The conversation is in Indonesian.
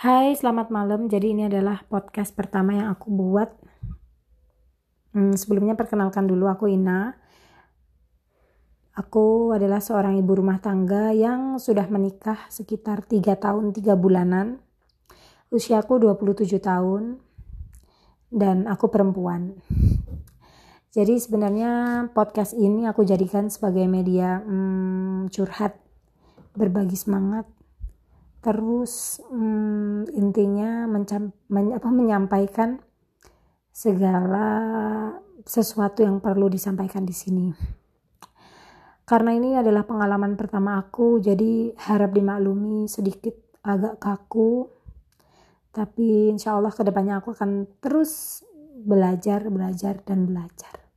Hai, selamat malam. Jadi ini adalah podcast pertama yang aku buat. Hmm, sebelumnya perkenalkan dulu aku Ina. Aku adalah seorang ibu rumah tangga yang sudah menikah sekitar 3 tahun 3 bulanan. Usiaku 27 tahun dan aku perempuan. Jadi sebenarnya podcast ini aku jadikan sebagai media hmm, curhat, berbagi semangat, terus hmm, intinya mencam, men, apa, menyampaikan segala sesuatu yang perlu disampaikan di sini. Karena ini adalah pengalaman pertama aku, jadi harap dimaklumi sedikit agak kaku. Tapi insya Allah ke depannya aku akan terus belajar, belajar, dan belajar.